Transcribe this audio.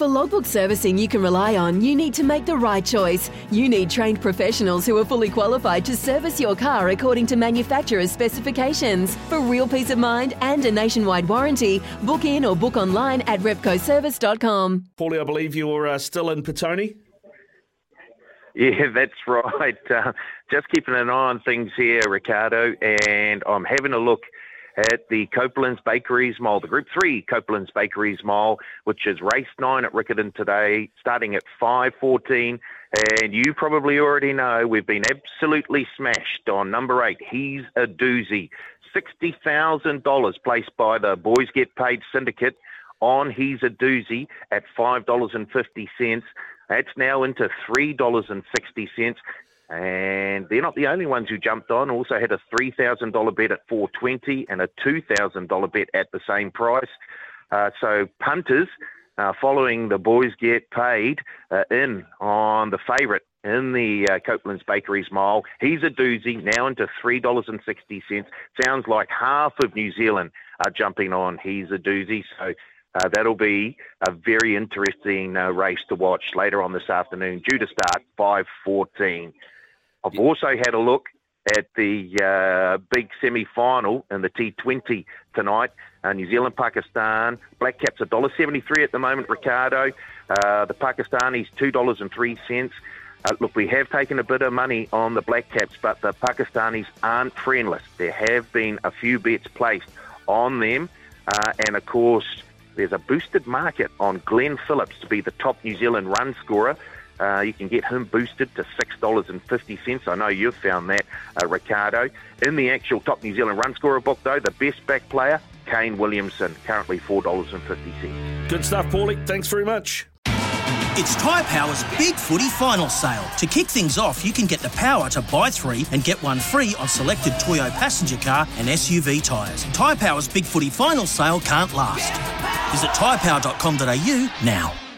For logbook servicing you can rely on, you need to make the right choice. You need trained professionals who are fully qualified to service your car according to manufacturer's specifications. For real peace of mind and a nationwide warranty, book in or book online at repcoservice.com. Paulie, I believe you're uh, still in Petone. Yeah, that's right. Uh, just keeping an eye on things here, Ricardo, and I'm having a look at the Coupland's Bakeries Mile, the Group 3 Coupland's Bakeries Mile, which is race 9 at Riccarton today, starting at 5.14. And you probably already know we've been absolutely smashed on number 8. He's a doozy. $60,000 placed by the Boys Get Paid Syndicate on He's a Doozy at $5.50. That's now into $3.60. And they're not the only ones who jumped on. Also had a three thousand dollar bet at four twenty and a two thousand dollar bet at the same price. Uh, so punters, uh, following the boys get paid uh, in on the favourite in the uh, Coupland's Bakeries Mile. He's a doozy now into three dollars and sixty cents. Sounds like half of New Zealand are jumping on. He's a doozy. So. Uh, that'll be a very interesting uh, race to watch later on this afternoon, due to start 5:14. I've also had a look at the uh, big semi-final in the T20 tonight. Uh, New Zealand, Pakistan. Black Caps $1.73 at the moment, Ricardo. Uh, the Pakistanis $2.03. Uh, look, we have taken a bit of money on the Black Caps, but the Pakistanis aren't friendless. There have been a few bets placed on them. Uh, and of course, there's a boosted market on Glenn Phillips to be the top New Zealand run scorer. Uh, you can get him boosted to $6.50. I know you've found that, uh, Ricardo. In the actual top New Zealand run scorer book, though, the best back player, Kane Williamson, currently $4.50. Good stuff, Paulie. Thanks very much. It's Tyre Power's Big Footy Final Sale. To kick things off, you can get the power to buy three and get one free on selected Toyo passenger car and SUV tyres. Tyre Power's Big Footy Final Sale can't last. Visit tyrepower.com.au now.